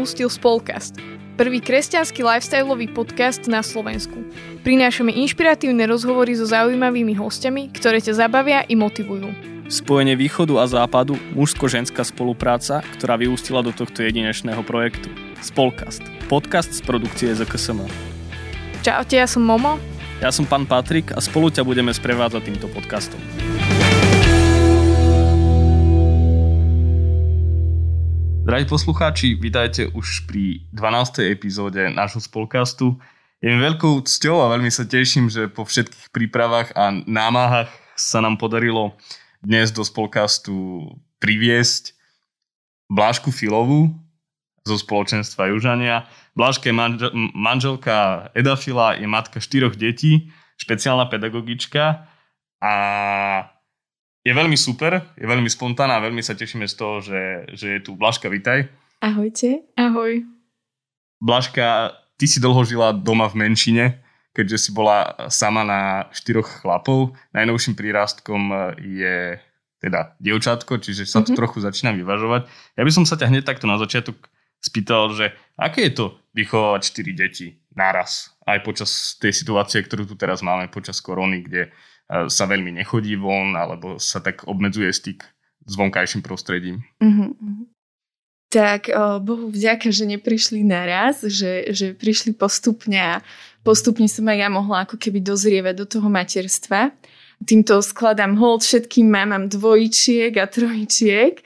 Práve si si pustil Spolcast, prvý kresťanský lifestyleový podcast na Slovensku. Prinášame inšpiratívne rozhovory so zaujímavými hostiami, ktoré ťa zabavia i motivujú. Spojenie východu a západu, mužsko-ženská spolupráca, ktorá vyústila do tohto jedinečného projektu. Spolcast. Podcast z produkcie ZKSM. Čaute, ja som Momo. Ja som pán Patrik a spolu ťa budeme sprevádzať týmto podcastom. Drahí poslucháči, vítajte už pri 12. epizóde nášho spolkastu. Je mi veľkou cťou a veľmi sa teším, že po všetkých prípravách a námahách sa nám podarilo dnes do spolkastu priviesť Blášku Filovú zo spoločenstva Južania. Bláška je manžel, manželka Fila, je matka štyroch detí, špeciálna pedagogička a je veľmi super, je veľmi spontánna a veľmi sa tešíme z toho, že, že je tu. Blažka, vitaj. Ahojte. Ahoj. Blažka, ty si dlho žila doma v menšine, keďže si bola sama na štyroch chlapov. Najnovším prírastkom je teda dievčatko, čiže sa to mm-hmm. trochu začína vyvažovať. Ja by som sa ťa hneď takto na začiatok spýtal, že aké je to vychovávať 4 deti naraz, aj počas tej situácie, ktorú tu teraz máme, počas korony, kde sa veľmi nechodí von, alebo sa tak obmedzuje styk s vonkajším prostredím. Mm-hmm. Tak Bohu vďaka, že neprišli naraz, že, že prišli postupne a postupne som aj ja mohla ako keby dozrievať do toho materstva. Týmto skladám hold všetkým mamám dvojčiek a trojčiek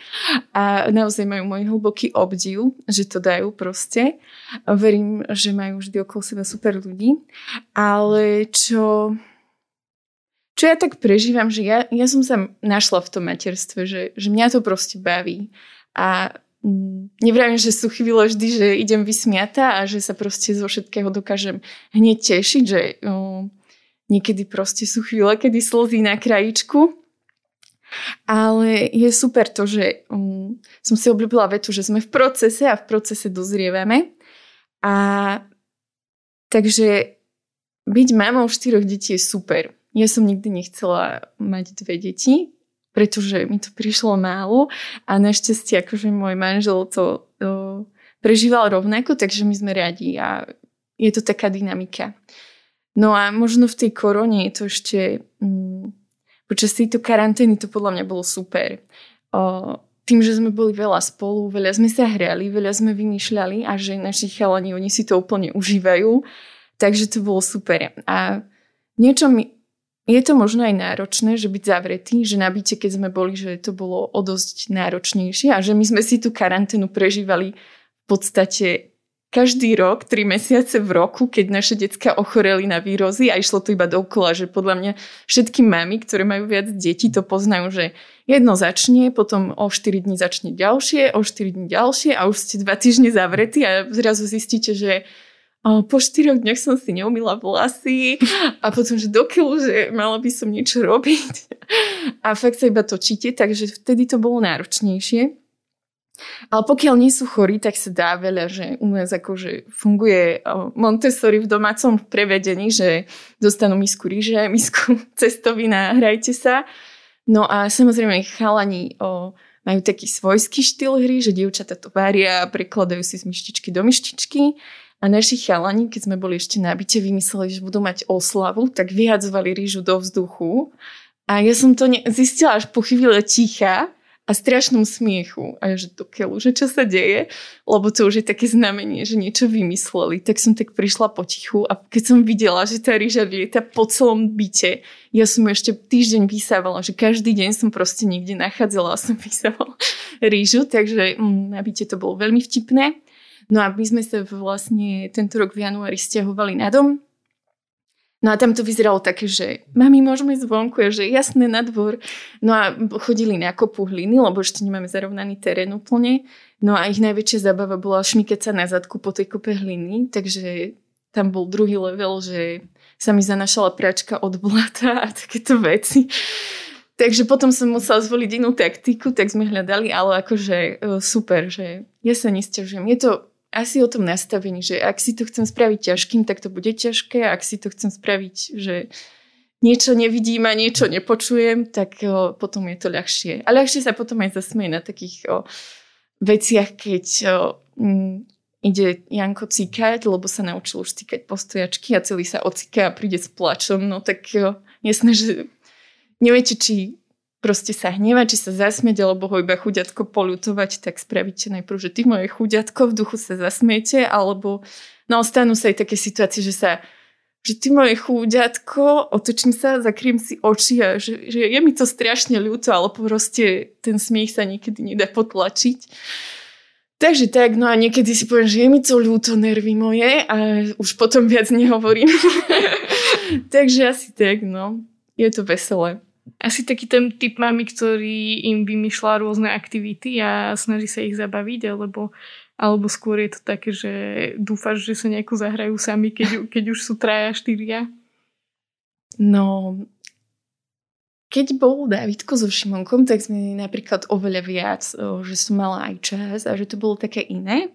a naozaj majú môj hlboký obdiv, že to dajú proste. Verím, že majú vždy okolo seba super ľudí. Ale čo čo ja tak prežívam, že ja, ja som sa našla v tom materstve, že, že mňa to proste baví. A mm, nevravím, že sú chvíle vždy, že idem vysmiata a že sa proste zo všetkého dokážem hneď tešiť, že um, niekedy proste sú chvíle, kedy slzí na krajičku. Ale je super to, že um, som si obľúbila vetu, že sme v procese a v procese dozrievame. A takže byť mamou štyroch detí je super. Ja som nikdy nechcela mať dve deti, pretože mi to prišlo málo a našťastie akože môj manžel to uh, prežíval rovnako, takže my sme radi a je to taká dynamika. No a možno v tej korone je to ešte... Um, počas tejto karantény to podľa mňa bolo super. Uh, tým, že sme boli veľa spolu, veľa sme sa hrali, veľa sme vymýšľali a že naši chalani, oni si to úplne užívajú. Takže to bolo super. A niečo mi je to možno aj náročné, že byť zavretý, že na byte, keď sme boli, že to bolo o dosť náročnejšie a že my sme si tú karanténu prežívali v podstate každý rok, tri mesiace v roku, keď naše decka ochoreli na výrozy a išlo to iba dokola, že podľa mňa všetky mami, ktoré majú viac detí, to poznajú, že jedno začne, potom o 4 dní začne ďalšie, o 4 dní ďalšie a už ste dva týždne zavretí a zrazu zistíte, že po štyroch dňoch som si neumila vlasy a potom, že dokiaľ, že mala by som niečo robiť. A fakt sa iba točíte, takže vtedy to bolo náročnejšie. Ale pokiaľ nie sú chorí, tak sa dá veľa, že u nás akože funguje Montessori v domácom prevedení, že dostanú misku ríže, misku cestovina, hrajte sa. No a samozrejme chalani o, majú taký svojský štýl hry, že dievčatá to varia prekladajú si z myštičky do myštičky. A naši chalani, keď sme boli ešte na byte, vymysleli, že budú mať oslavu, tak vyhadzovali rýžu do vzduchu. A ja som to ne- zistila až po chvíli ticha a strašnom smiechu. A ja, že to keľu, že čo sa deje, lebo to už je také znamenie, že niečo vymysleli. Tak som tak prišla potichu a keď som videla, že tá rýža vieta po celom byte, ja som ešte týždeň vysávala, že každý deň som proste niekde nachádzala a som vysávala rýžu, takže mm, na byte to bolo veľmi vtipné. No a my sme sa vlastne tento rok v januári stiahovali na dom. No a tam to vyzeralo také, že mami, môžeme ísť vonku, ja, že jasné na dvor. No a chodili na kopu hliny, lebo ešte nemáme zarovnaný terén úplne. No a ich najväčšia zábava bola šmykať sa na zadku po tej kope hliny, takže tam bol druhý level, že sa mi zanašala pračka od blata a takéto veci. Takže potom som musela zvoliť inú taktiku, tak sme hľadali, ale akože e, super, že ja sa nestiažujem. Je to asi o tom nastavení, že ak si to chcem spraviť ťažkým, tak to bude ťažké. Ak si to chcem spraviť, že niečo nevidím a niečo nepočujem, tak o, potom je to ľahšie. A ľahšie sa potom aj zasmeje na takých o, veciach, keď o, m, ide Janko cikať, lebo sa naučil už cikať postojačky a celý sa ociká a príde s plačom, no tak o, jasné, že neviete, či proste sa hneva, či sa zasmieť, alebo ho iba chuďatko polutovať, tak spravíte najprv, že ty moje chuďatko v duchu sa zasmiete, alebo no stanú sa aj také situácie, že sa že ty moje chúďatko, otočím sa, zakriem si oči a že, že je mi to strašne ľúto, ale proste ten smiech sa niekedy nedá potlačiť. Takže tak, no a niekedy si poviem, že je mi to ľúto, nervy moje a už potom viac nehovorím. Takže asi tak, no. Je to veselé. Asi taký ten typ mami, ktorý im vymýšľa rôzne aktivity a snaží sa ich zabaviť, alebo alebo skôr je to také, že dúfaš, že sa nejako zahrajú sami, keď, keď už sú traja, štyria? No, keď bol Davidko so Šimonkom, tak sme napríklad oveľa viac, že som mala aj čas a že to bolo také iné.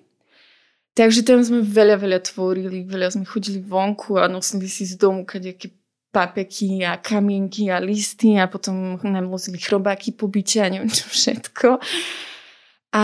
Takže tam sme veľa, veľa tvorili, veľa sme chodili vonku a nosili si z domu kadejaké papeky a kamienky a listy a potom nám lozili chrobáky po byče a neviem čo všetko. A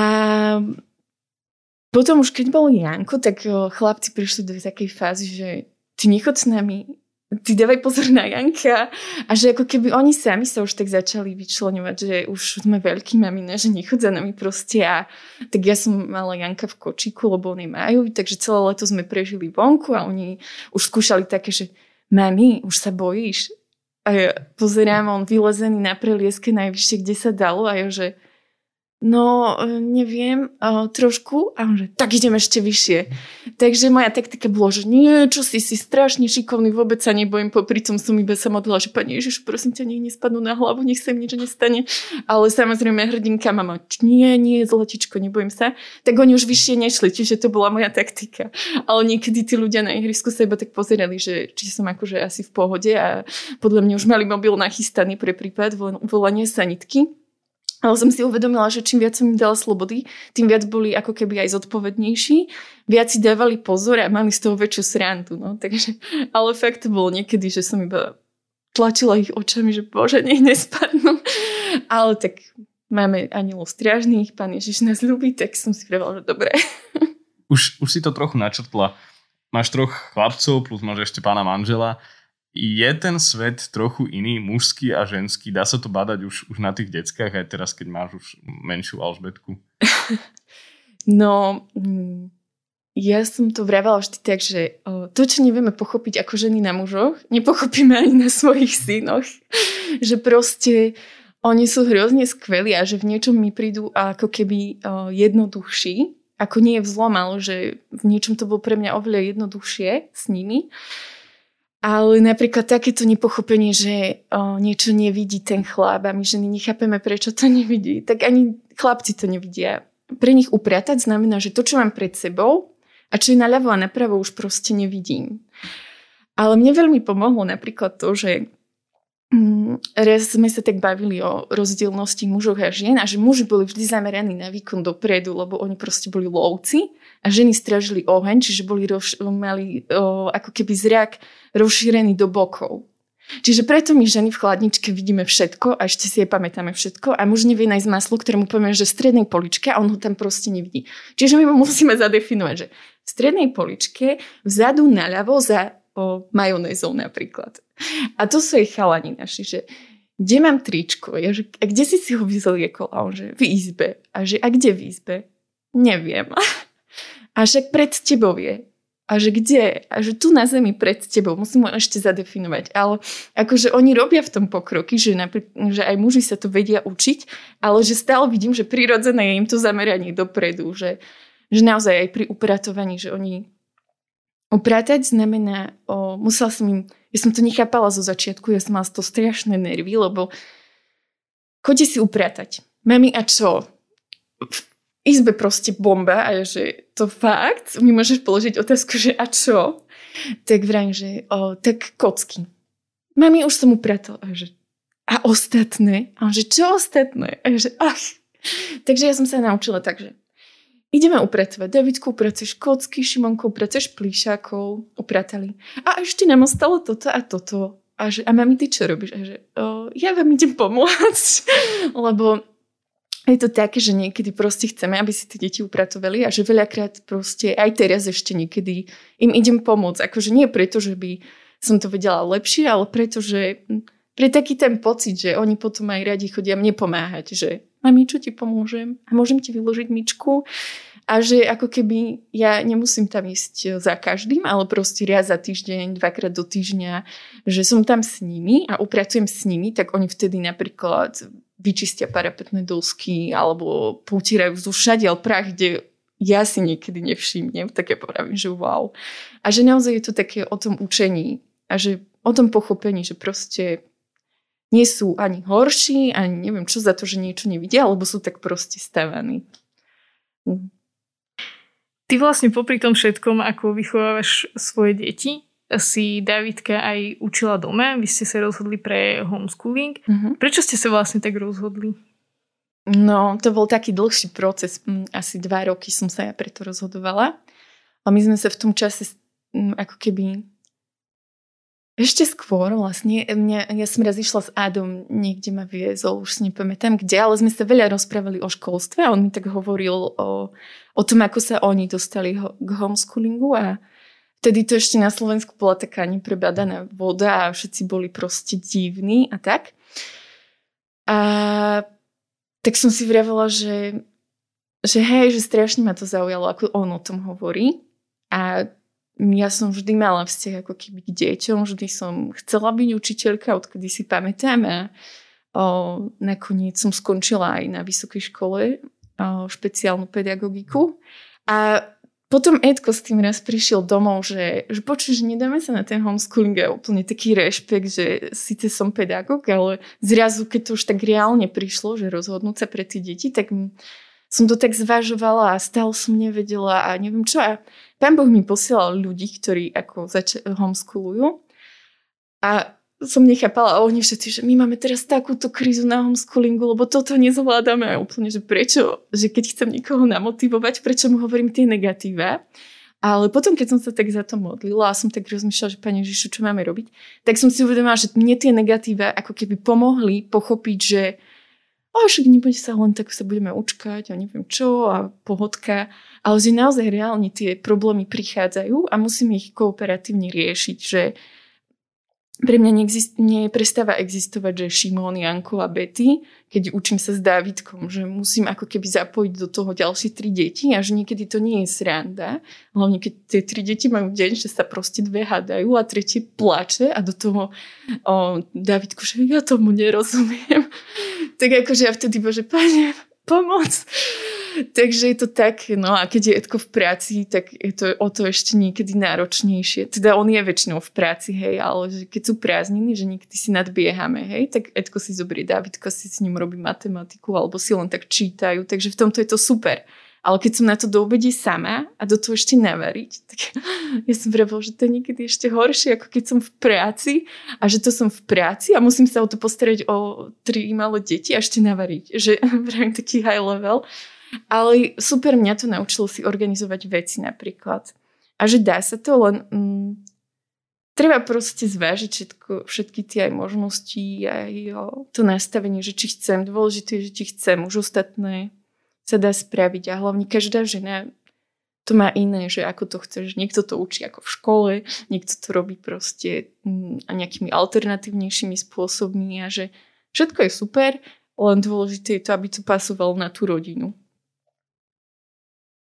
potom už keď bol Janko, tak chlapci prišli do takej fázy, že ty nechod s nami, ty dávaj pozor na Janka. A že ako keby oni sami sa už tak začali vyčlenovať, že už sme veľkí mamina, že nechod za nami proste. A tak ja som mala Janka v kočíku, lebo oni majú, takže celé leto sme prežili vonku a oni už skúšali také, že mami, už sa bojíš? A ja pozerám, on vylezený na prelieske najvyššie, kde sa dalo a ja, že No, e, neviem, uh, trošku. A on že, tak idem ešte vyššie. Takže moja taktika bolo, že nie, čo si, si strašne šikovný, vôbec sa nebojím, popri tom som iba sa modlila, že pani Ježiš, prosím ťa, nech nespadnú na hlavu, nech sa im nič nestane. Ale samozrejme hrdinka mama, nie, nie, zlatičko, nebojím sa. Tak oni už vyššie nešli, čiže to bola moja taktika. Ale niekedy tí ľudia na ihrisku sa iba tak pozerali, že či som akože asi v pohode a podľa mňa už mali mobil nachystaný pre prípad volania sanitky. Ale som si uvedomila, že čím viac som im dala slobody, tým viac boli ako keby aj zodpovednejší, viac si dávali pozor a mali z toho väčšiu srandu. No. Takže, ale fakt to bolo niekedy, že som iba tlačila ich očami, že bože, nech nespadnú. Ale tak máme anielov striažných, pán Ježiš nás ľubí, tak som si povedala, že dobre. Už, už si to trochu načrtla. Máš troch chlapcov, plus máš ešte pána manžela je ten svet trochu iný, mužský a ženský? Dá sa to badať už, už na tých deckách, aj teraz, keď máš už menšiu Alžbetku? no, mm, ja som to vravala vždy tak, že to, čo nevieme pochopiť ako ženy na mužoch, nepochopíme ani na svojich synoch. že proste oni sú hrozne skvelí a že v niečom mi prídu ako keby jednoduchší, ako nie je vzlom, ale že v niečom to bolo pre mňa oveľa jednoduchšie s nimi. Ale napríklad takéto nepochopenie, že o, niečo nevidí ten chlap a my ženy nechápeme, prečo to nevidí, tak ani chlapci to nevidia. Pre nich upratať znamená, že to, čo mám pred sebou a čo je naľavo a napravo, už proste nevidím. Ale mne veľmi pomohlo napríklad to, že mm, raz sme sa tak bavili o rozdielnosti mužov a žien a že muži boli vždy zameraní na výkon dopredu, lebo oni proste boli lovci a ženy stražili oheň, čiže boli roš- mali o, ako keby zrak rozšírený do bokov. Čiže preto my ženy v chladničke vidíme všetko a ešte si je pamätáme všetko a muž nevie nájsť maslo, ktorému povieme, že v strednej poličke a on ho tam proste nevidí. Čiže my musíme zadefinovať, že v strednej poličke vzadu naľavo za o, majonézou napríklad. A to sú aj chalani naši, že kde mám tričko? Ja, že, a kde si si ho vyzliekol? A on že v izbe. A že a kde v izbe? Neviem. A však pred tebou je. A že kde? A že tu na zemi pred tebou. Musím ho ešte zadefinovať. Ale akože oni robia v tom pokroky, že, napr- že aj muži sa to vedia učiť, ale že stále vidím, že prirodzené je im to zameranie dopredu. Že, že naozaj aj pri upratovaní, že oni upratať znamená, o, musela som im, ja som to nechápala zo začiatku, ja som mala to strašné nervy, lebo chodte si upratať. Mami, a čo? izbe proste bomba a že to fakt, mi môžeš položiť otázku, že a čo? Tak vrajím, že o, tak kocky. Mami, už som upratala. A, že, a ostatné? A on, že čo ostatné? A že ach. Takže ja som sa naučila tak, že ideme upratovať. Davidku upracuješ kocky, Šimonkou upracuješ plíšakov, upratali. A ešte nám ostalo toto a toto. A, že, a mami, ty čo robíš? A že, o, ja vám idem pomôcť. Lebo je to také, že niekedy proste chceme, aby si tie deti upratovali a že veľakrát proste aj teraz ešte niekedy im idem pomôcť. Akože nie preto, že by som to vedela lepšie, ale preto, že pre taký ten pocit, že oni potom aj radi chodia mne pomáhať, že mami, čo ti pomôžem? A môžem ti vyložiť myčku? A že ako keby ja nemusím tam ísť za každým, ale proste raz za týždeň, dvakrát do týždňa, že som tam s nimi a upracujem s nimi, tak oni vtedy napríklad vyčistia parapetné dosky alebo poutierajú zo všade prach, kde ja si niekedy nevšimnem, tak ja poravím, že wow. A že naozaj je to také o tom učení a že o tom pochopení, že proste nie sú ani horší, ani neviem čo za to, že niečo nevidia, alebo sú tak proste stavaní. Ty vlastne popri tom všetkom, ako vychovávaš svoje deti, si Davidka aj učila doma. Vy ste sa rozhodli pre homeschooling. Uh-huh. Prečo ste sa vlastne tak rozhodli? No, to bol taký dlhší proces. Hm, asi dva roky som sa ja preto rozhodovala. A my sme sa v tom čase hm, ako keby ešte skôr vlastne, mňa, ja som raz išla s Adam, niekde ma viezol, už si nepamätám kde, ale sme sa veľa rozprávali o školstve a on mi tak hovoril o, o tom, ako sa oni dostali ho, k homeschoolingu a vtedy to ešte na Slovensku bola taká neprebadaná voda a všetci boli proste divní a tak. A tak som si vravela, že, že hej, že strašne ma to zaujalo, ako on o tom hovorí. A ja som vždy mala vzťah ako keby k deťom, vždy som chcela byť učiteľka, odkedy si pamätám a o, nakoniec som skončila aj na vysokej škole o, špeciálnu pedagogiku a potom Edko s tým raz prišiel domov, že, že počuj, že nedáme sa na ten homeschooling a úplne taký rešpekt, že síce som pedagóg, ale zrazu, keď to už tak reálne prišlo, že rozhodnúť sa pre tie deti, tak som to tak zvažovala a stále som nevedela a neviem čo. A pán Boh mi posielal ľudí, ktorí ako zač- homeschoolujú. A som nechápala a oni všetci, že my máme teraz takúto krízu na homeschoolingu, lebo toto nezvládame. A úplne, že prečo? Že keď chcem niekoho namotivovať, prečo mu hovorím tie negatíva? Ale potom, keď som sa tak za to modlila a som tak rozmýšľala, že Pane Ježišu, čo máme robiť, tak som si uvedomila, že mne tie negatíva ako keby pomohli pochopiť, že a však nebude sa len tak sa budeme učkať a neviem čo a pohodka, ale že naozaj reálne tie problémy prichádzajú a musíme ich kooperatívne riešiť, že pre mňa neexist, neprestáva existovať, že Šimón, Janko a Betty, keď učím sa s Dávidkom, že musím ako keby zapojiť do toho ďalšie tri deti a že niekedy to nie je sranda. Hlavne keď tie tri deti majú deň, že sa proste dve hádajú a tretie plače a do toho o, Dávidku, že ja tomu nerozumiem. tak akože ja vtedy bože, pane, pomoc. Takže je to tak, no a keď je Edko v práci, tak je to o to ešte niekedy náročnejšie. Teda on je väčšinou v práci, hej, ale že keď sú prázdniny, že niekedy si nadbiehame, hej, tak Edko si zobrie Davidko, si s ním robí matematiku alebo si len tak čítajú, takže v tomto je to super. Ale keď som na to do obede sama a do toho ešte navariť, tak ja som vravil, že to je niekedy ešte horšie, ako keď som v práci a že to som v práci a musím sa o to postarať o tri malé deti a ešte navariť. Že vravím taký high level. Ale super mňa to naučilo si organizovať veci napríklad. A že dá sa to, len mm, treba proste zvážiť všetko, všetky tie aj možnosti, aj jo, to nastavenie, že či chcem, dôležité že či chcem, už ostatné sa dá spraviť a hlavne každá žena to má iné, že ako to chceš. Niekto to učí ako v škole, niekto to robí proste mm, nejakými alternatívnejšími spôsobmi a že všetko je super, len dôležité je to, aby to pasovalo na tú rodinu.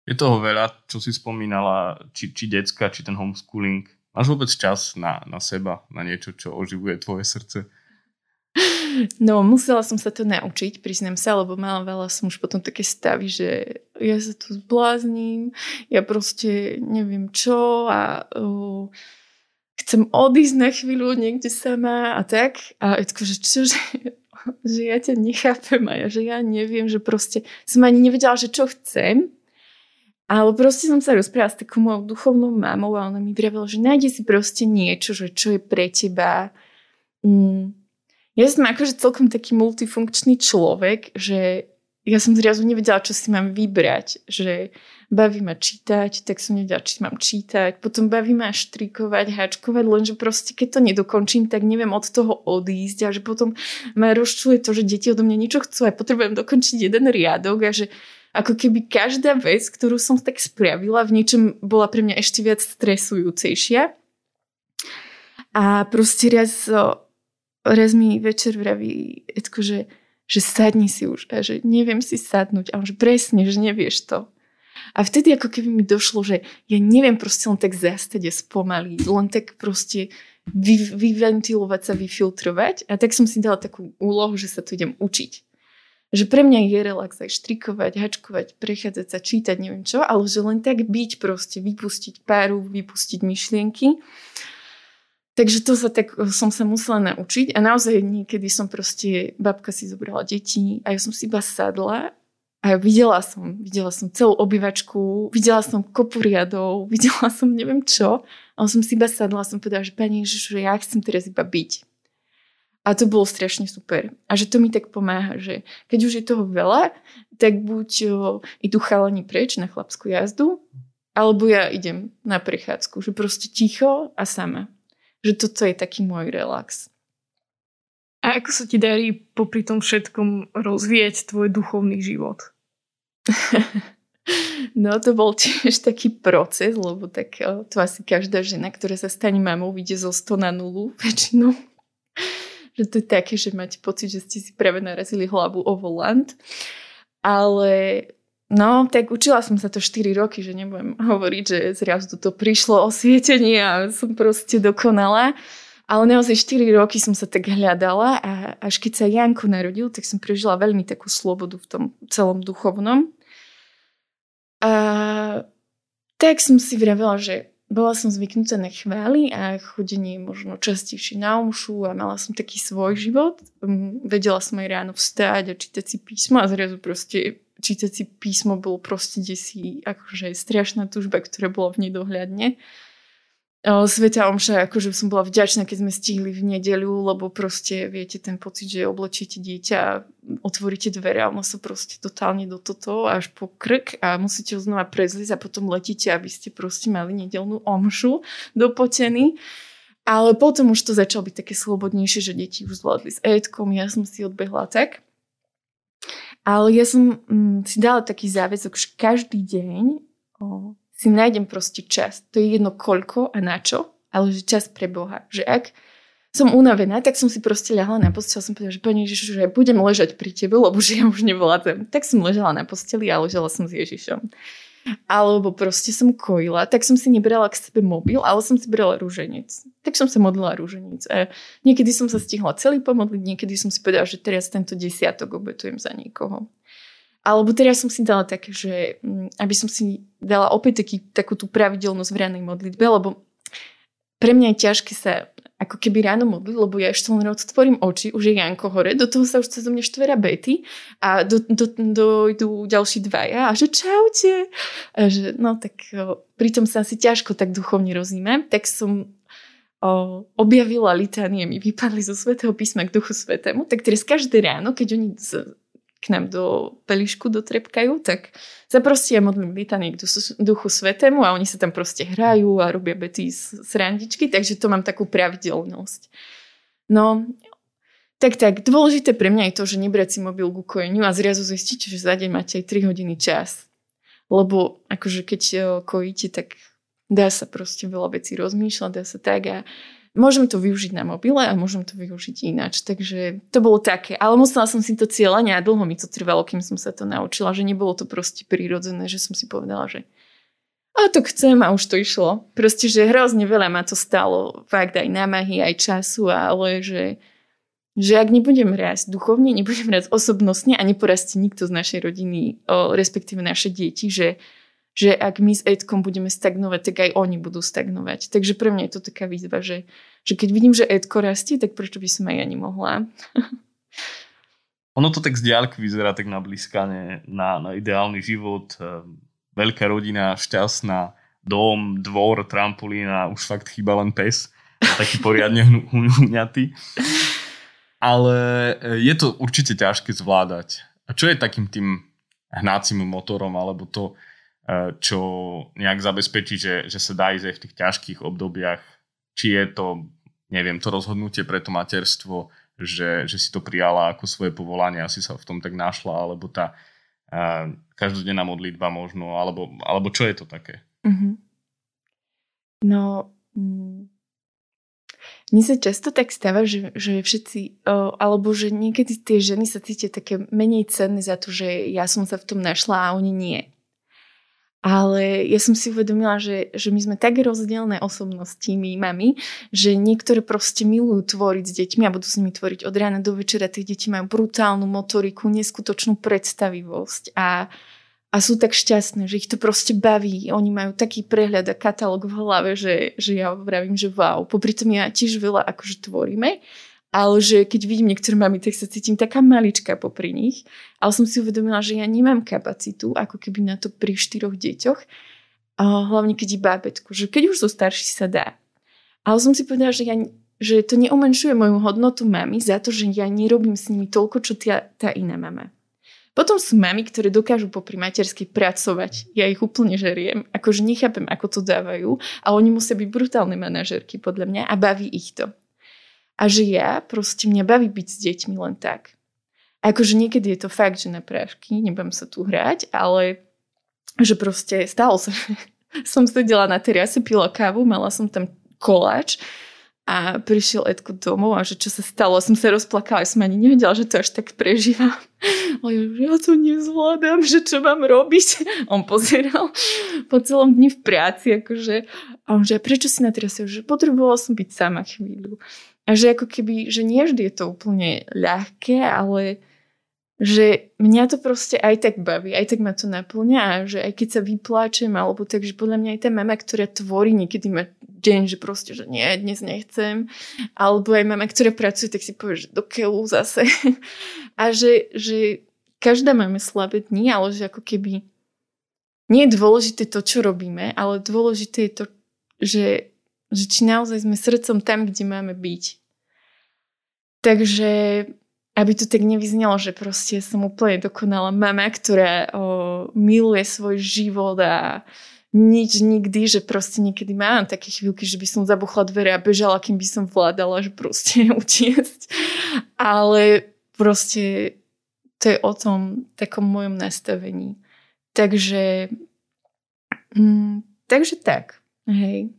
Je toho veľa, čo si spomínala, či, či decka, či ten homeschooling. Máš vôbec čas na, na seba, na niečo, čo oživuje tvoje srdce? No, musela som sa to naučiť, priznám sa, lebo mala veľa som už potom také stavy, že ja sa tu zblázním, ja proste neviem čo a uh, chcem odísť na chvíľu niekde sama a tak. A je že čo, že, ja ťa nechápem a ja, že ja neviem, že proste som ani nevedela, že čo chcem. Ale proste som sa rozprávala s takou mojou duchovnou mamou a ona mi vravila, že nájde si proste niečo, že čo je pre teba. Mm, ja som akože celkom taký multifunkčný človek, že ja som zrazu nevedela, čo si mám vybrať, že baví ma čítať, tak som nevedela, či mám čítať, potom baví ma štrikovať, háčkovať, lenže proste keď to nedokončím, tak neviem od toho odísť a že potom ma rozčuje to, že deti odo mňa niečo chcú a potrebujem dokončiť jeden riadok a že ako keby každá vec, ktorú som tak spravila, v niečom bola pre mňa ešte viac stresujúcejšia. A proste raz, raz mi večer vraví Edko, že že sadni si už a že neviem si sadnúť a že presne, že nevieš to. A vtedy ako keby mi došlo, že ja neviem proste len tak zastať a spomaliť, len tak proste vy, vyventilovať sa, vyfiltrovať. A tak som si dala takú úlohu, že sa to idem učiť. Že pre mňa je relax aj štrikovať, hačkovať, prechádzať sa, čítať, neviem čo, ale že len tak byť proste, vypustiť páru, vypustiť myšlienky. Takže to sa tak som sa musela naučiť a naozaj niekedy som proste, babka si zobrala deti a ja som si iba sadla a videla som, videla som celú obyvačku, videla som kopu riadov, videla som neviem čo, ale som si iba sadla a som povedala, že pani Ježiš, že ja chcem teraz iba byť. A to bolo strašne super. A že to mi tak pomáha, že keď už je toho veľa, tak buď o, idú chalani preč na chlapskú jazdu, alebo ja idem na prechádzku, že proste ticho a sama že toto je taký môj relax. A ako sa ti darí popri tom všetkom rozvíjať tvoj duchovný život? no to bol tiež taký proces, lebo tak to asi každá žena, ktorá sa stane mamou, vyjde zo 100 na nulu väčšinou. že to je také, že máte pocit, že ste si práve narazili hlavu o volant. Ale No, tak učila som sa to 4 roky, že nebudem hovoriť, že zrazu to prišlo osvietenie a som proste dokonala. Ale naozaj 4 roky som sa tak hľadala a až keď sa Janko narodil, tak som prežila veľmi takú slobodu v tom celom duchovnom. A tak som si vravela, že bola som zvyknutá na chvály a chodenie možno častejšie na omšu a mala som taký svoj život. Vedela som aj ráno vstáť a čítať si písmo a zrazu proste čítať si písmo bolo proste desi akože strašná tužba, ktorá bola v nedohľadne. Sveta Omša, akože som bola vďačná, keď sme stihli v nedeľu, lebo proste viete ten pocit, že oblečíte dieťa a otvoríte dvere a ono sa proste totálne do toto až po krk a musíte ho znova prezliť a potom letíte, aby ste proste mali nedelnú omšu do poteny. Ale potom už to začalo byť také slobodnejšie, že deti už zvládli s Edkom, ja som si odbehla tak. Ale ja som mm, si dala taký záväzok, že každý deň o, si nájdem proste čas. To je jedno koľko a na čo, ale že čas pre Boha. Že ak som unavená, tak som si proste ľahla na postel som povedala, že Pane Ježišu, že budem ležať pri tebe, lebo že ja už nevládem. Tak som ležala na posteli a ležala som s Ježišom alebo proste som kojila, tak som si nebrala k sebe mobil, ale som si brala rúženec. Tak som sa modlila rúženec. A niekedy som sa stihla celý pomodliť, niekedy som si povedala, že teraz tento desiatok obetujem za niekoho. Alebo teraz som si dala také, že mm, aby som si dala opäť taký, takú tú pravidelnosť v ranej modlitbe, lebo pre mňa je ťažké sa ako keby ráno modliť, lebo ja ešte len otvorím oči, už je Janko hore, do toho sa už cez mňa štvera Betty a do, do, dojdu ďalší dvaja a že čaute. A že, no tak pritom sa asi ťažko tak duchovne rozímam, tak som o, objavila litánie, mi vypadli zo Svetého písma k Duchu Svetému, tak teraz každé ráno, keď oni z, k nám do pelišku dotrepkajú, tak ja modlím litanie k duchu svetému a oni sa tam proste hrajú a robia bety z srandičky, takže to mám takú pravidelnosť. No, tak tak, dôležité pre mňa je to, že nebrať si mobil ku kojeniu a zrazu zistiť, že za deň máte aj 3 hodiny čas. Lebo akože keď kojíte, tak dá sa proste veľa vecí rozmýšľať, dá sa tak a môžem to využiť na mobile a môžem to využiť ináč. Takže to bolo také. Ale musela som si to cieľanie a dlho mi to trvalo, kým som sa to naučila, že nebolo to proste prirodzené, že som si povedala, že a to chcem a už to išlo. Proste, že hrozne veľa ma to stalo. Fakt aj námahy, aj času, ale že, že ak nebudem rásť duchovne, nebudem rásť osobnostne a neporastie nikto z našej rodiny, o, respektíve naše deti, že že ak my s Edkom budeme stagnovať, tak aj oni budú stagnovať. Takže pre mňa je to taká výzva, že, že keď vidím, že Edko rastie, tak prečo by som aj ja nemohla? ono to tak z diaľky vyzerá tak na blízkanie, na, na ideálny život, ehm, veľká rodina, šťastná, dom, dvor, trampolín a už fakt chýba len pes. Taký poriadne hňatý. Ale e, je to určite ťažké zvládať a čo je takým tým hnácim motorom, alebo to, čo nejak zabezpečí, že, že sa dá ísť aj v tých ťažkých obdobiach, či je to, neviem, to rozhodnutie pre to materstvo, že, že si to prijala ako svoje povolanie, asi sa v tom tak našla, alebo tá uh, každodenná modlitba možno, alebo, alebo čo je to také? Mm-hmm. No, mm, mne sa často tak stáva, že, že všetci, alebo že niekedy tie ženy sa cítia také menej cenné za to, že ja som sa v tom našla a oni nie. Ale ja som si uvedomila, že, že my sme tak rozdielne osobnosti, my mami, že niektoré proste milujú tvoriť s deťmi a budú s nimi tvoriť od rána do večera. Tie deti majú brutálnu motoriku, neskutočnú predstavivosť a a sú tak šťastné, že ich to proste baví. Oni majú taký prehľad a katalóg v hlave, že, že ja vravím, že wow. Popri tom ja tiež veľa akože tvoríme, ale že keď vidím niektoré mami, tak sa cítim taká malička popri nich. Ale som si uvedomila, že ja nemám kapacitu, ako keby na to pri štyroch deťoch. A hlavne keď je bábetku, že keď už so starší sa dá. Ale som si povedala, že ja že to neumenšuje moju hodnotu mami za to, že ja nerobím s nimi toľko, čo tá, tá iná mama. Potom sú mami, ktoré dokážu popri matersky pracovať. Ja ich úplne žeriem. Akože nechápem, ako to dávajú. A oni musia byť brutálne manažerky podľa mňa a baví ich to. A že ja, proste mňa baví byť s deťmi len tak. A akože niekedy je to fakt, že na prášky, nebudem sa tu hrať, ale že proste stalo sa, som sedela na terase, pila kávu, mala som tam koláč a prišiel Edko domov a že čo sa stalo. Som sa rozplakala, som ani nevedela, že to až tak prežívam. A ja, ja to nezvládam, že čo mám robiť. On pozeral po celom dni v práci, akože. A on že, prečo si na terase? Že potrebovala som byť sama chvíľu. A že ako keby, že nie vždy je to úplne ľahké, ale že mňa to proste aj tak baví, aj tak ma to naplňa že aj keď sa vypláčem alebo tak, že podľa mňa aj tá mama, ktorá tvorí, niekedy má deň, že proste, že nie, dnes nechcem, alebo aj mama, ktorá pracuje, tak si povie, že do keľu zase. a že, že každá máme slabé dni, ale že ako keby nie je dôležité to, čo robíme, ale dôležité je to, že, že či naozaj sme srdcom tam, kde máme byť. Takže aby to tak nevyznelo, že proste som úplne dokonalá mama, ktorá o, miluje svoj život a nič nikdy, že proste niekedy mám také chvíľky, že by som zabuchla dvere a bežala, kým by som vládala, že proste utiesť. Ale proste to je o tom takom mojom nastavení. Takže mm, takže tak. Hej.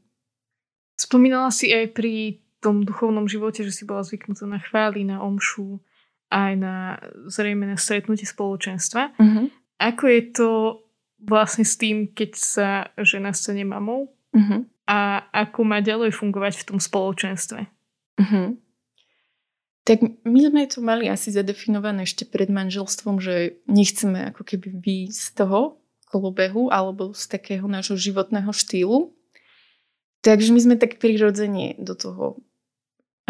Spomínala si aj pri tom duchovnom živote, že si bola zvyknutá na chvály, na omšu, aj na zrejme na stretnutie spoločenstva. Uh-huh. Ako je to vlastne s tým, keď sa žena stane mamou uh-huh. a ako má ďalej fungovať v tom spoločenstve? Uh-huh. Tak my sme to mali asi zadefinované ešte pred manželstvom, že nechceme ako keby výjsť z toho kolobehu alebo z takého nášho životného štýlu. Takže my sme tak prirodzene do toho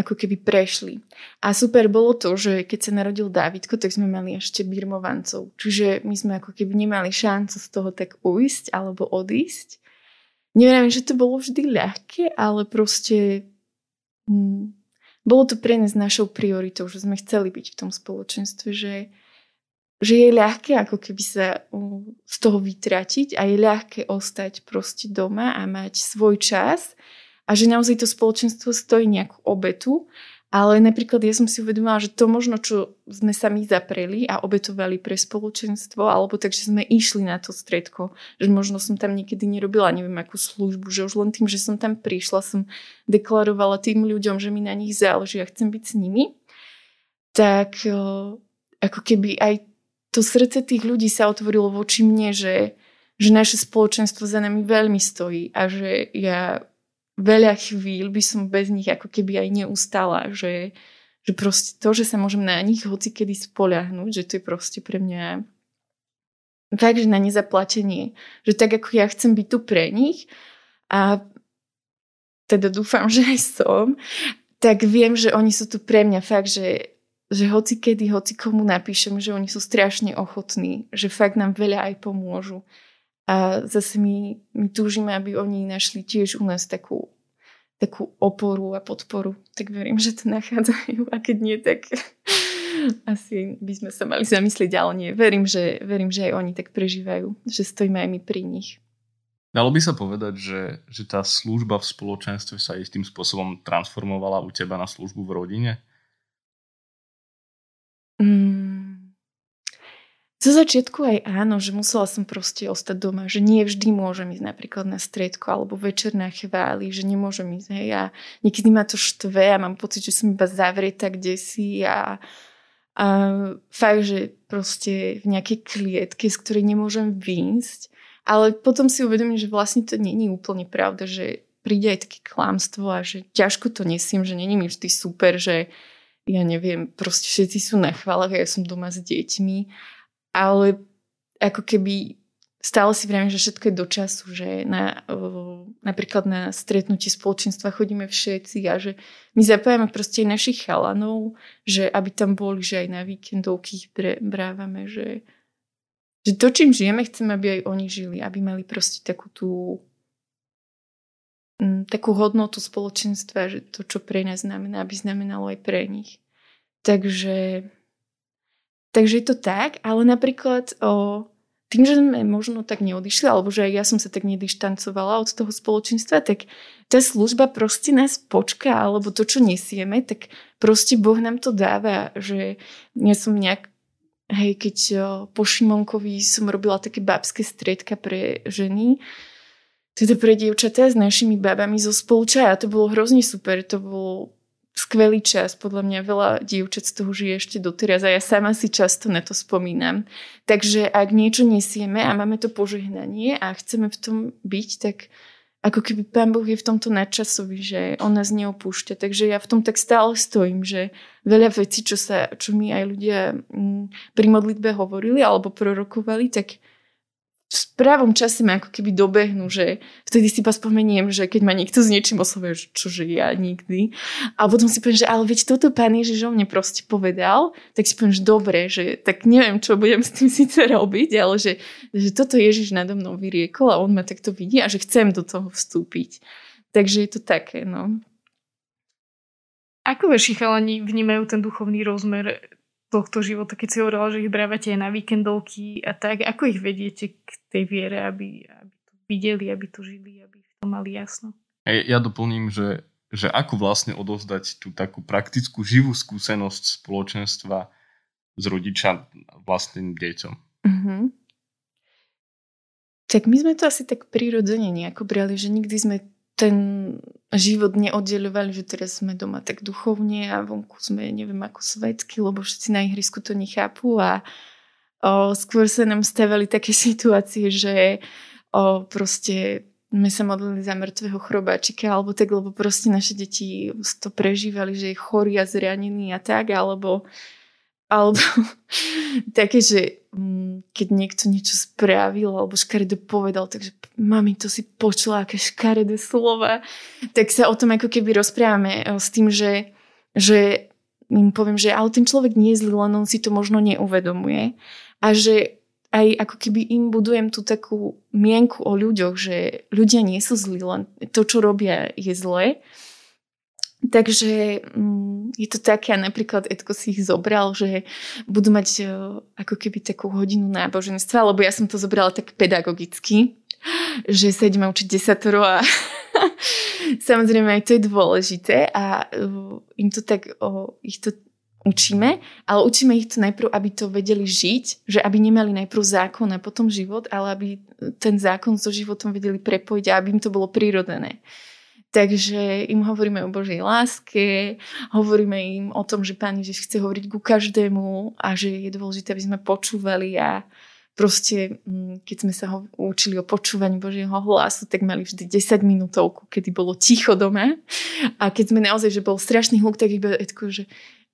ako keby prešli. A super bolo to, že keď sa narodil Dávidko, tak sme mali ešte birmovancov. Čiže my sme ako keby nemali šancu z toho tak ujsť alebo odísť. Neviem, že to bolo vždy ľahké, ale proste hm, bolo to pre nás našou prioritou, že sme chceli byť v tom spoločenstve, že, že je ľahké ako keby sa z toho vytratiť a je ľahké ostať proste doma a mať svoj čas a že naozaj to spoločenstvo stojí nejakú obetu, ale napríklad ja som si uvedomila, že to možno, čo sme sa my zapreli a obetovali pre spoločenstvo, alebo takže sme išli na to stredko, že možno som tam niekedy nerobila neviem akú službu, že už len tým, že som tam prišla, som deklarovala tým ľuďom, že mi na nich záleží a chcem byť s nimi, tak ako keby aj to srdce tých ľudí sa otvorilo voči mne, že, že naše spoločenstvo za nami veľmi stojí a že ja veľa chvíľ by som bez nich ako keby aj neustala, že, že proste to, že sa môžem na nich hoci kedy spoľahnúť, že to je proste pre mňa fakt, že na nezaplatenie. Že tak ako ja chcem byť tu pre nich a teda dúfam, že aj som, tak viem, že oni sú tu pre mňa fakt, že, že hoci kedy, hoci komu napíšem, že oni sú strašne ochotní, že fakt nám veľa aj pomôžu. A zase my, my túžime, aby oni našli tiež u nás takú, takú oporu a podporu. Tak verím, že to nachádzajú a keď nie, tak Asi by sme sa mali zamyslieť, ale nie. Verím, že, verím, že aj oni tak prežívajú, že stojíme aj my pri nich. Dalo by sa povedať, že, že tá služba v spoločenstve sa istým spôsobom transformovala u teba na službu v rodine? Mm. Zo začiatku aj áno, že musela som proste ostať doma, že nie vždy môžem ísť napríklad na striedko alebo večer na chváli, že nemôžem ísť. Hej, a niekedy ma to štve a mám pocit, že som iba zavretá kde si a, a fakt, že proste v nejakej klietke, z ktorej nemôžem výjsť ale potom si uvedomím, že vlastne to není úplne pravda, že príde aj také klamstvo a že ťažko to nesím, že není mi vždy super, že ja neviem, proste všetci sú na chválach a ja som doma s deťmi, ale ako keby stále si vravím, že všetko je do času, že na, napríklad na stretnutí spoločenstva chodíme všetci a že my zapájame proste aj našich chalanov, že aby tam boli, že aj na víkendovky brávame, že že to, čím žijeme, chcem, aby aj oni žili, aby mali proste takú tú takú hodnotu spoločenstva, že to, čo pre nás znamená, aby znamenalo aj pre nich. Takže, takže je to tak, ale napríklad o, tým, že sme možno tak neodišli, alebo že aj ja som sa tak nedištancovala od toho spoločenstva, tak tá služba proste nás počká, alebo to, čo nesieme, tak proste Boh nám to dáva, že ja som nejak Hej, keď po Šimonkovi som robila také babské striedka pre ženy, teda pre dievčatá s našimi babami zo spolučaja. To bolo hrozne super, to bol skvelý čas. Podľa mňa veľa dievčat z toho žije ešte doteraz a ja sama si často na to spomínam. Takže ak niečo nesieme a máme to požehnanie a chceme v tom byť, tak ako keby Pán Boh je v tomto nadčasový, že on nás neopúšťa. Takže ja v tom tak stále stojím, že veľa vecí, čo, sa, čo mi aj ľudia mm, pri modlitbe hovorili alebo prorokovali, tak v správom čase ma ako keby dobehnú, že vtedy si pa spomeniem, že keď ma niekto s niečím oslovuje, že čože ja nikdy. A potom si poviem, že ale veď toto pán Ježiš o mne proste povedal, tak si poviem, že dobre, že tak neviem, čo budem s tým síce robiť, ale že, že toto Ježiš nado mnou vyriekol a on ma takto vidí a že chcem do toho vstúpiť. Takže je to také, no. Ako vaši chalani vnímajú ten duchovný rozmer tohto života, keď si hovorila, že ich brávate aj na víkendovky a tak, ako ich vediete k tej viere, aby, aby to videli, aby to žili, aby to mali jasno? Ja doplním, že, že ako vlastne odovzdať tú takú praktickú živú skúsenosť spoločenstva z rodiča vlastným deťom. Mm-hmm. Tak my sme to asi tak prirodzene nejako brali, že nikdy sme ten život neoddeľovali, že teraz sme doma tak duchovne a vonku sme neviem ako svetky, lebo všetci na ihrisku to nechápu a o, skôr sa nám stavali také situácie, že o, proste sme sa modlili za mŕtvého chrobáčika alebo tak, lebo proste naše deti to prežívali, že je chorý a zranený a tak, alebo alebo také, že keď niekto niečo spravil alebo škaredo povedal, takže mami, to si počula, aké škaredé slova, tak sa o tom ako keby rozprávame eh, s tým, že, že im poviem, že ale ten človek nie je zlý, len on si to možno neuvedomuje. A že aj ako keby im budujem tú takú mienku o ľuďoch, že ľudia nie sú zlí, len to, čo robia, je zlé Takže mm, je to také, napríklad Edko si ich zobral, že budú mať e, ako keby takú hodinu náboženstva, lebo ja som to zobrala tak pedagogicky, že sa ideme učiť desatoro a samozrejme aj to je dôležité a e, im to tak, ich to učíme, ale učíme ich to najprv, aby to vedeli žiť, že aby nemali najprv zákon a potom život, ale aby ten zákon so životom vedeli prepojiť a aby im to bolo prirodzené. Takže im hovoríme o Božej láske, hovoríme im o tom, že Pán Ježiš chce hovoriť ku každému a že je dôležité, aby sme počúvali a proste, mm, keď sme sa ho učili o počúvaní Božieho hlasu, tak mali vždy 10 minútovku, kedy bolo ticho doma. A keď sme naozaj, že bol strašný hluk, tak iba tako, že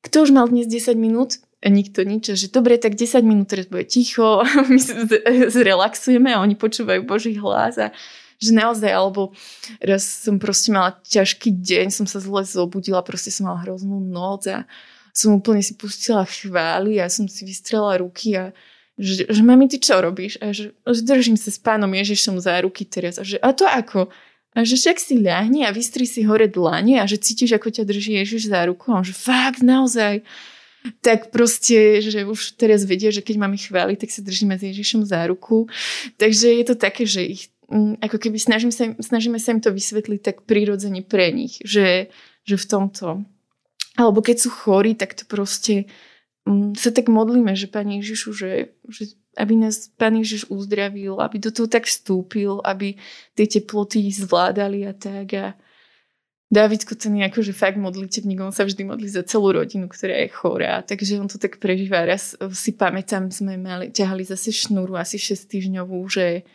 kto už mal dnes 10 minút? A nikto nič. Že dobre, tak 10 minút teraz bude ticho, my zrelaxujeme a oni počúvajú Boží hlas a že naozaj, alebo raz som proste mala ťažký deň, som sa zle zobudila, proste som mala hroznú noc a som úplne si pustila chvály a som si vystrela ruky a že, že mami, ty čo robíš? A že, že držím sa s pánom Ježišom za ruky teraz. A že, a to ako? A že však si ľahni a vystri si hore dlane a že cítiš, ako ťa drží Ježiš za ruku. A že fakt, naozaj. tak proste, že už teraz vedia, že keď máme chváliť, tak sa držíme s Ježišom za ruku. Takže je to také, že ich ako keby snažím sa, snažíme sa im to vysvetliť tak prirodzene pre nich, že, že v tomto. Alebo keď sú chorí, tak to proste um, sa tak modlíme, že Pani Ježišu, že, že aby nás Pán Ježiš uzdravil, aby do toho tak vstúpil, aby tie teploty zvládali a tak. A Davidko ten je akože fakt modlitevník, on sa vždy modlí za celú rodinu, ktorá je chorá, takže on to tak prežíva. Raz si pamätám, sme mali, ťahali zase šnúru asi 6 týždňovú, že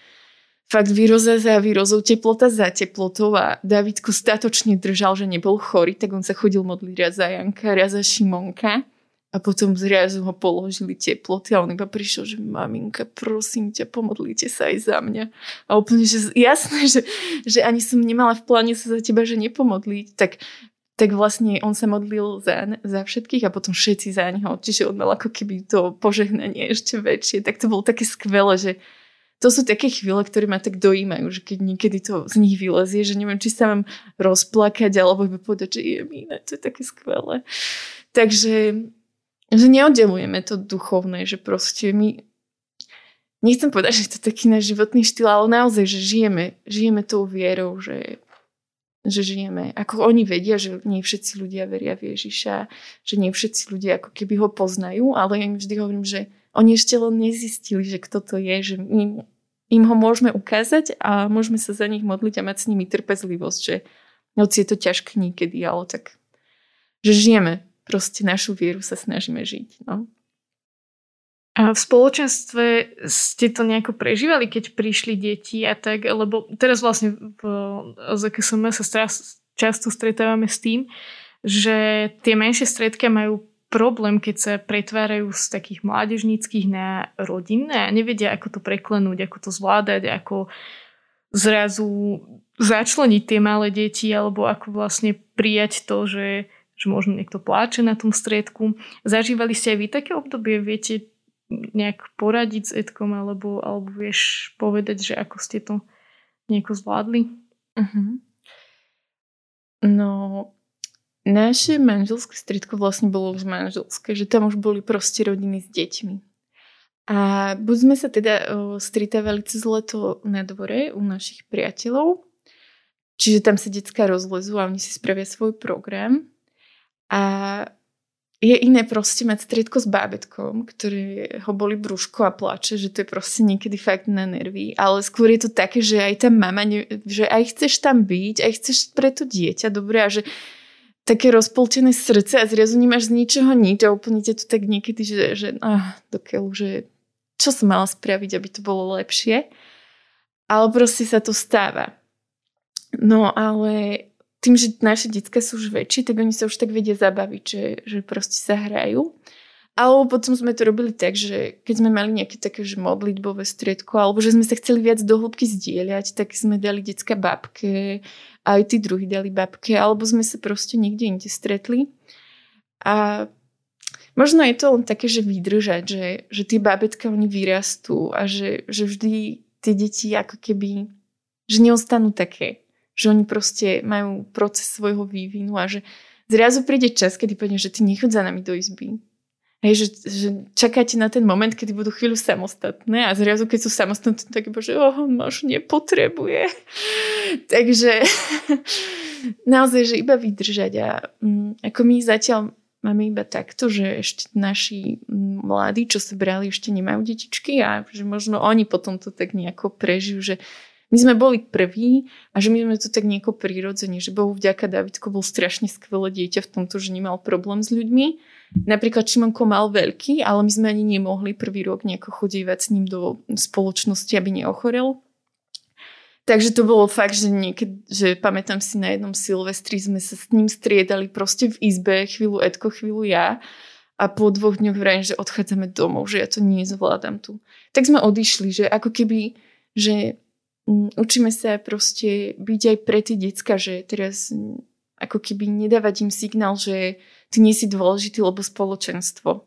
fakt výroza za výrozou, teplota za teplotou a Davidko statočne držal, že nebol chorý, tak on sa chodil modliť raz za Janka, raz za Šimonka. A potom zrazu ho položili teploty a on iba prišiel, že maminka, prosím ťa, pomodlite sa aj za mňa. A úplne, že jasné, že, že ani som nemala v pláne sa za teba, že nepomodliť. Tak, tak vlastne on sa modlil za, za všetkých a potom všetci za neho. Čiže on mal ako keby to požehnanie ešte väčšie. Tak to bolo také skvelé, že to sú také chvíle, ktoré ma tak dojímajú, že keď niekedy to z nich vylezie, že neviem, či sa mám rozplakať alebo iba povedať, že je mi to je také skvelé. Takže že neoddelujeme to duchovné, že proste my nechcem povedať, že je to taký náš životný štýl, ale naozaj, že žijeme, žijeme tou vierou, že, že žijeme. Ako oni vedia, že nie všetci ľudia veria v Ježiša, že nie všetci ľudia ako keby ho poznajú, ale ja im vždy hovorím, že oni ešte len nezistili, že kto to je, že my im ho môžeme ukázať a môžeme sa za nich modliť a mať s nimi trpezlivosť, že noci je to ťažké niekedy, ale tak, že žijeme proste našu vieru sa snažíme žiť. No. A v spoločenstve ste to nejako prežívali, keď prišli deti a tak, lebo teraz vlastne v ZKSM sa často stretávame s tým, že tie menšie stredka majú problém, keď sa pretvárajú z takých mládežníckých na rodinné a nevedia, ako to preklenúť, ako to zvládať, ako zrazu začleniť tie malé deti alebo ako vlastne prijať to, že že možno niekto pláče na tom striedku. Zažívali ste aj vy také obdobie? Viete nejak poradiť s Edkom alebo, alebo vieš povedať, že ako ste to nejako zvládli? Uh-huh. No, naše manželské striedko vlastne bolo už manželské, že tam už boli proste rodiny s deťmi. A buď sme sa teda stretávali cez leto na dvore u našich priateľov, čiže tam sa detská rozlezú a oni si spravia svoj program a je iné proste mať striedko s bábetkom, ktoré ho boli brúško a plače, že to je proste niekedy fakt na nervy. Ale skôr je to také, že aj tá mama, že aj chceš tam byť, aj chceš pre to dieťa, dobre, a že také rozpoltené srdce a zrazu nemáš z ničoho nič a úplne ťa to tak niekedy, že, že ah, dokiaľ, že čo som mala spraviť, aby to bolo lepšie. Ale proste sa to stáva. No ale tým, že naše detská sú už väčšie, tak oni sa už tak vedia zabaviť, že, že proste sa hrajú. Alebo potom sme to robili tak, že keď sme mali nejaké také že modlitbové striedko, alebo že sme sa chceli viac do hĺbky zdieľať, tak sme dali detská babke, aj tí druhí dali babke, alebo sme sa proste niekde inde stretli. A možno je to len také, že vydržať, že, že tie babetka oni vyrastú a že, že vždy tie deti ako keby, že neostanú také že oni proste majú proces svojho vývinu a že zrazu príde čas, kedy povedia, že ty nechod za nami do izby. Hej, že, že čakáte na ten moment, kedy budú chvíľu samostatné a zrazu, keď sú samostatné, tak iba, že oh, už nepotrebuje. Takže naozaj, že iba vydržať a um, ako my zatiaľ máme iba takto, že ešte naši mladí, čo sa brali, ešte nemajú detičky a že možno oni potom to tak nejako prežijú, že my sme boli prví a že my sme to tak nieko prirodzene, že Bohu vďaka Davidko bol strašne skvelé dieťa v tomto, že nemal problém s ľuďmi. Napríklad Šimonko mal veľký, ale my sme ani nemohli prvý rok nejako chodívať s ním do spoločnosti, aby neochorel. Takže to bolo fakt, že niekedy, že pamätám si na jednom Silvestri sme sa s ním striedali proste v izbe, chvíľu Edko, chvíľu ja a po dvoch dňoch vrajím, že odchádzame domov, že ja to nezvládam tu. Tak sme odišli, že ako keby, že Mm, učíme sa proste byť aj pre tie decka, že teraz ako keby nedávať im signál, že ty nie si dôležitý, lebo spoločenstvo.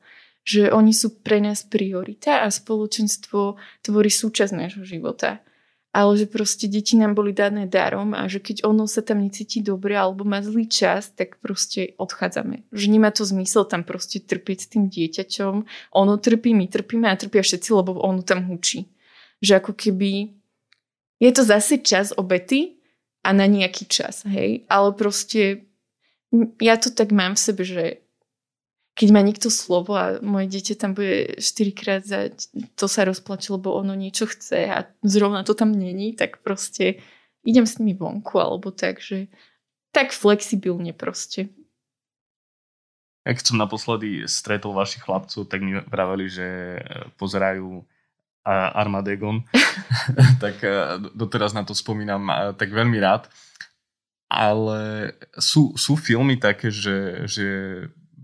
Že oni sú pre nás priorita a spoločenstvo tvorí súčasť nášho života. ale že proste deti nám boli dané darom a že keď ono sa tam necíti dobre alebo má zlý čas, tak proste odchádzame. Že nemá to zmysel tam proste trpieť s tým dieťaťom. Ono trpí, my trpíme a trpia všetci, lebo ono tam hučí. Že ako keby je to zase čas obety a na nejaký čas, hej. Ale proste ja to tak mám v sebe, že keď má niekto slovo a moje dieťa tam bude 4 krát za to sa rozplače, lebo ono niečo chce a zrovna to tam není, tak proste idem s nimi vonku alebo tak, že tak flexibilne proste. Ja keď som naposledy stretol vašich chlapcov, tak mi vraveli, že pozerajú Armadegon, tak e, doteraz na to spomínam e, tak veľmi rád. Ale sú, sú filmy také, že, že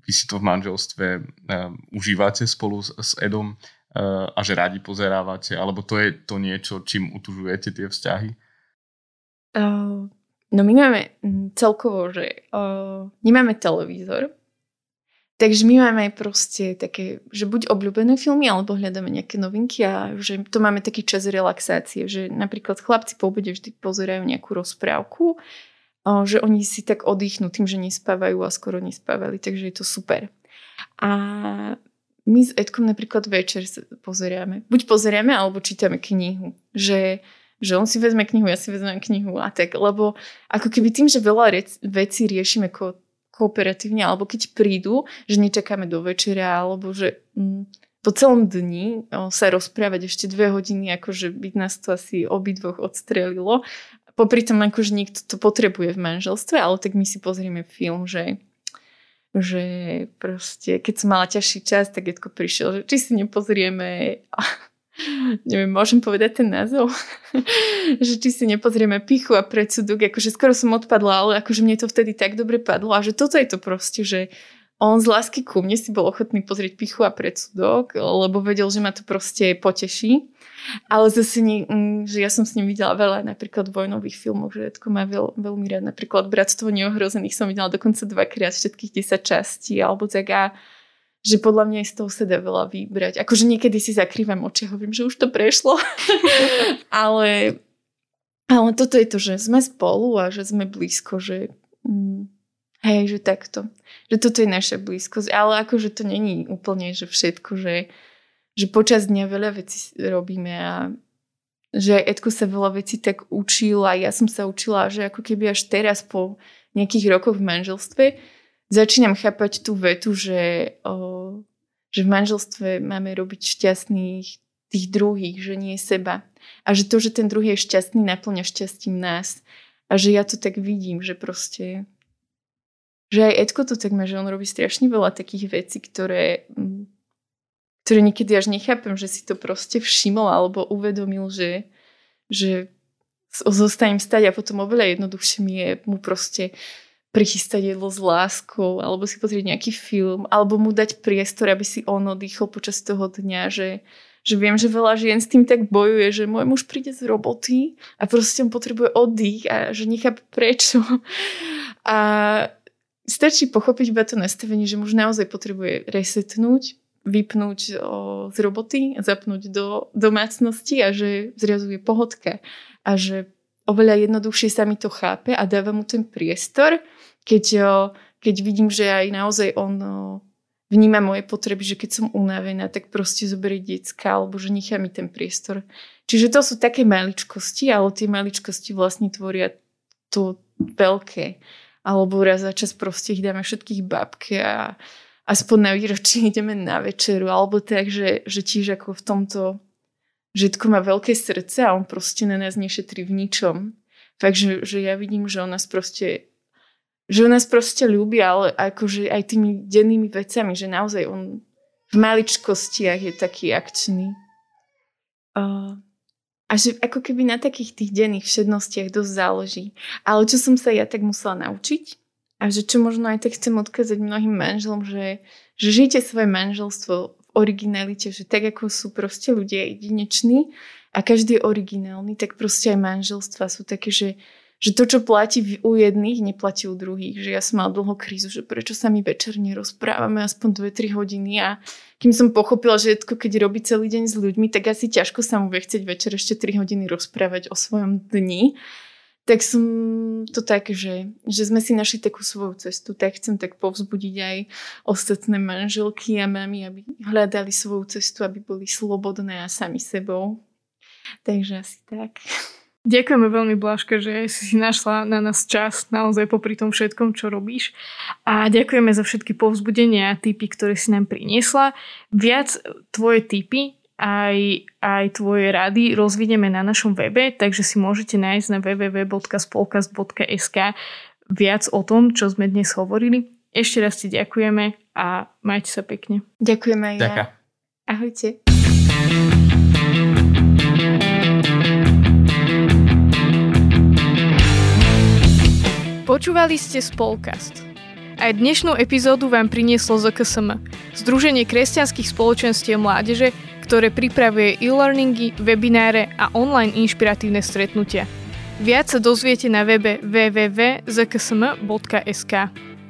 vy si to v manželstve uh, užívate spolu s, s Edom uh, a že radi pozerávate, alebo to je to niečo, čím utužujete tie vzťahy? Uh, no my máme celkovo, že uh, nemáme televízor, takže my máme proste také, že buď obľúbené filmy, alebo hľadáme nejaké novinky a že to máme taký čas relaxácie, že napríklad chlapci po obede vždy pozerajú nejakú rozprávku že oni si tak oddychnú tým, že nespávajú a skoro nespávali, takže je to super. A my s Edkom napríklad večer pozeráme. Buď pozeráme, alebo čítame knihu. Že, že on si vezme knihu, ja si vezmem knihu a tak. Lebo ako keby tým, že veľa rec- vecí riešime ko- kooperatívne, alebo keď prídu, že nečakáme do večera, alebo že mm, po celom dni sa rozprávať ešte dve hodiny, akože byť nás to asi obidvoch odstrelilo. Popri tom akože niekto to potrebuje v manželstve, ale tak my si pozrieme film, že že proste, keď som mala ťažší čas, tak Edko prišiel, že či si nepozrieme neviem, môžem povedať ten názov? že či si nepozrieme pichu a predsudok, akože skoro som odpadla, ale akože mne to vtedy tak dobre padlo a že toto je to proste, že on z lásky ku mne si bol ochotný pozrieť pichu a predsudok, lebo vedel, že ma to proste poteší. Ale zase, nie, mm, že ja som s ním videla veľa napríklad vojnových filmov, že Edko má veľ, veľmi rád. Napríklad Bratstvo neohrozených som videla dokonca dvakrát všetkých 10 častí, alebo tak a že podľa mňa z toho sa dá veľa vybrať. Akože niekedy si zakrývam oči a hovorím, že už to prešlo. ale, ale toto je to, že sme spolu a že sme blízko, že mm, hej, že takto. Že toto je naša blízkosť. Ale akože to není úplne, že všetko, že že počas dňa veľa vecí robíme a že aj Edko sa veľa vecí tak učil a ja som sa učila, že ako keby až teraz po nejakých rokoch v manželstve začínam chápať tú vetu, že, o, že v manželstve máme robiť šťastných tých druhých, že nie seba. A že to, že ten druhý je šťastný, naplňa šťastím nás. A že ja to tak vidím, že proste že aj Edko to tak má, že on robí strašne veľa takých vecí, ktoré ktoré niekedy až nechápem, že si to proste všimol alebo uvedomil, že, že zostanem stať a potom oveľa jednoduchšie mi je mu proste prichystať jedlo s láskou alebo si pozrieť nejaký film alebo mu dať priestor, aby si on oddychol počas toho dňa, že, že viem, že veľa žien s tým tak bojuje, že môj muž príde z roboty a proste on potrebuje oddych a že nechápe prečo. A stačí pochopiť iba to nastavenie, že muž naozaj potrebuje resetnúť, vypnúť z roboty, zapnúť do domácnosti a že zrazu je pohodka. A že oveľa jednoduchšie sa mi to chápe a dáva mu ten priestor, keď, keď vidím, že aj naozaj on vníma moje potreby, že keď som unavená, tak proste zoberie decka alebo že nechá mi ten priestor. Čiže to sú také maličkosti, ale tie maličkosti vlastne tvoria to veľké. Alebo raz za čas proste ich dáme všetkých babke a aspoň na výročí ideme na večeru, alebo tak, že, že tiež ako v tomto Žitko má veľké srdce a on proste na nás nešetrí v ničom. Fakt, že, že ja vidím, že on nás proste že on nás proste ľúbi, ale akože aj tými dennými vecami, že naozaj on v maličkostiach je taký akčný. Uh, a že ako keby na takých tých denných všednostiach dosť záleží. Ale čo som sa ja tak musela naučiť, a že čo možno aj tak chcem odkázať mnohým manželom, že, že žite svoje manželstvo v originalite, že tak ako sú proste ľudia jedineční a každý je originálny, tak proste aj manželstva sú také, že, že to, čo platí u jedných, neplatí u druhých. Že ja som mal dlho krízu, že prečo sa mi večer nerozprávame aspoň 2-3 hodiny a kým som pochopila, že keď robí celý deň s ľuďmi, tak asi ťažko sa mu vie chcieť večer ešte 3 hodiny rozprávať o svojom dni. Tak som to tak, že, že sme si našli takú svoju cestu, tak chcem tak povzbudiť aj ostatné manželky a mami, aby hľadali svoju cestu, aby boli slobodné a sami sebou. Takže asi tak. Ďakujeme veľmi, Blažka, že si si našla na nás čas naozaj popri tom všetkom, čo robíš. A ďakujeme za všetky povzbudenia a typy, ktoré si nám priniesla. Viac tvoje typy aj, aj tvoje rady rozvinieme na našom webe, takže si môžete nájsť na www.spolkast.sk viac o tom, čo sme dnes hovorili. Ešte raz ti ďakujeme a majte sa pekne. Ďakujeme aj ja. Ďaká. Ahojte. Počúvali ste Spolkast. Aj dnešnú epizódu vám prinieslo ZKSM, Združenie kresťanských spoločenstiev mládeže, ktoré pripravuje e-learningy, webináre a online inšpiratívne stretnutia. Viac sa dozviete na webe www.zksm.sk.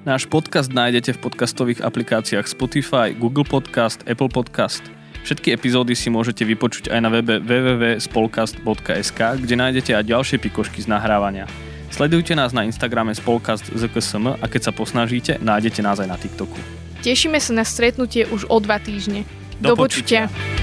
Náš podcast nájdete v podcastových aplikáciách Spotify, Google Podcast, Apple Podcast. Všetky epizódy si môžete vypočuť aj na webe www.spolcast.sk, kde nájdete aj ďalšie pikošky z nahrávania. Sledujte nás na Instagrame spolkast ZKSM a keď sa posnažíte, nájdete nás aj na TikToku. Tešíme sa na stretnutie už o dva týždne. Do, Do počutia. počutia.